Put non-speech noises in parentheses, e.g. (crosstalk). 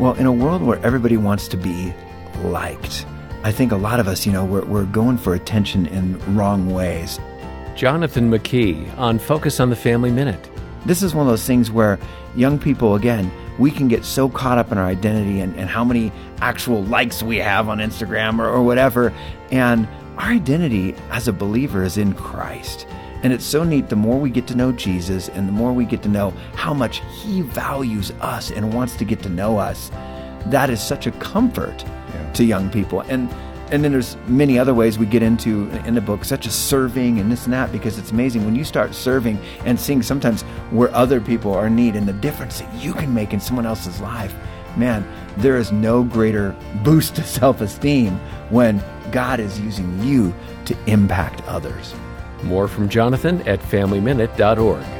Well, in a world where everybody wants to be liked, I think a lot of us, you know, we're, we're going for attention in wrong ways. Jonathan McKee on Focus on the Family Minute. This is one of those things where young people, again, we can get so caught up in our identity and, and how many actual likes we have on Instagram or, or whatever. And our identity as a believer is in Christ. And it's so neat the more we get to know Jesus and the more we get to know how much He values us and wants to get to know us, that is such a comfort yeah. to young people. And and then there's many other ways we get into in the book, such as serving and this and that, because it's amazing when you start serving and seeing sometimes where other people are in need and the difference that you can make in someone else's life. Man, there is no greater boost to (laughs) self esteem when God is using you to impact others. More from Jonathan at FamilyMinute.org.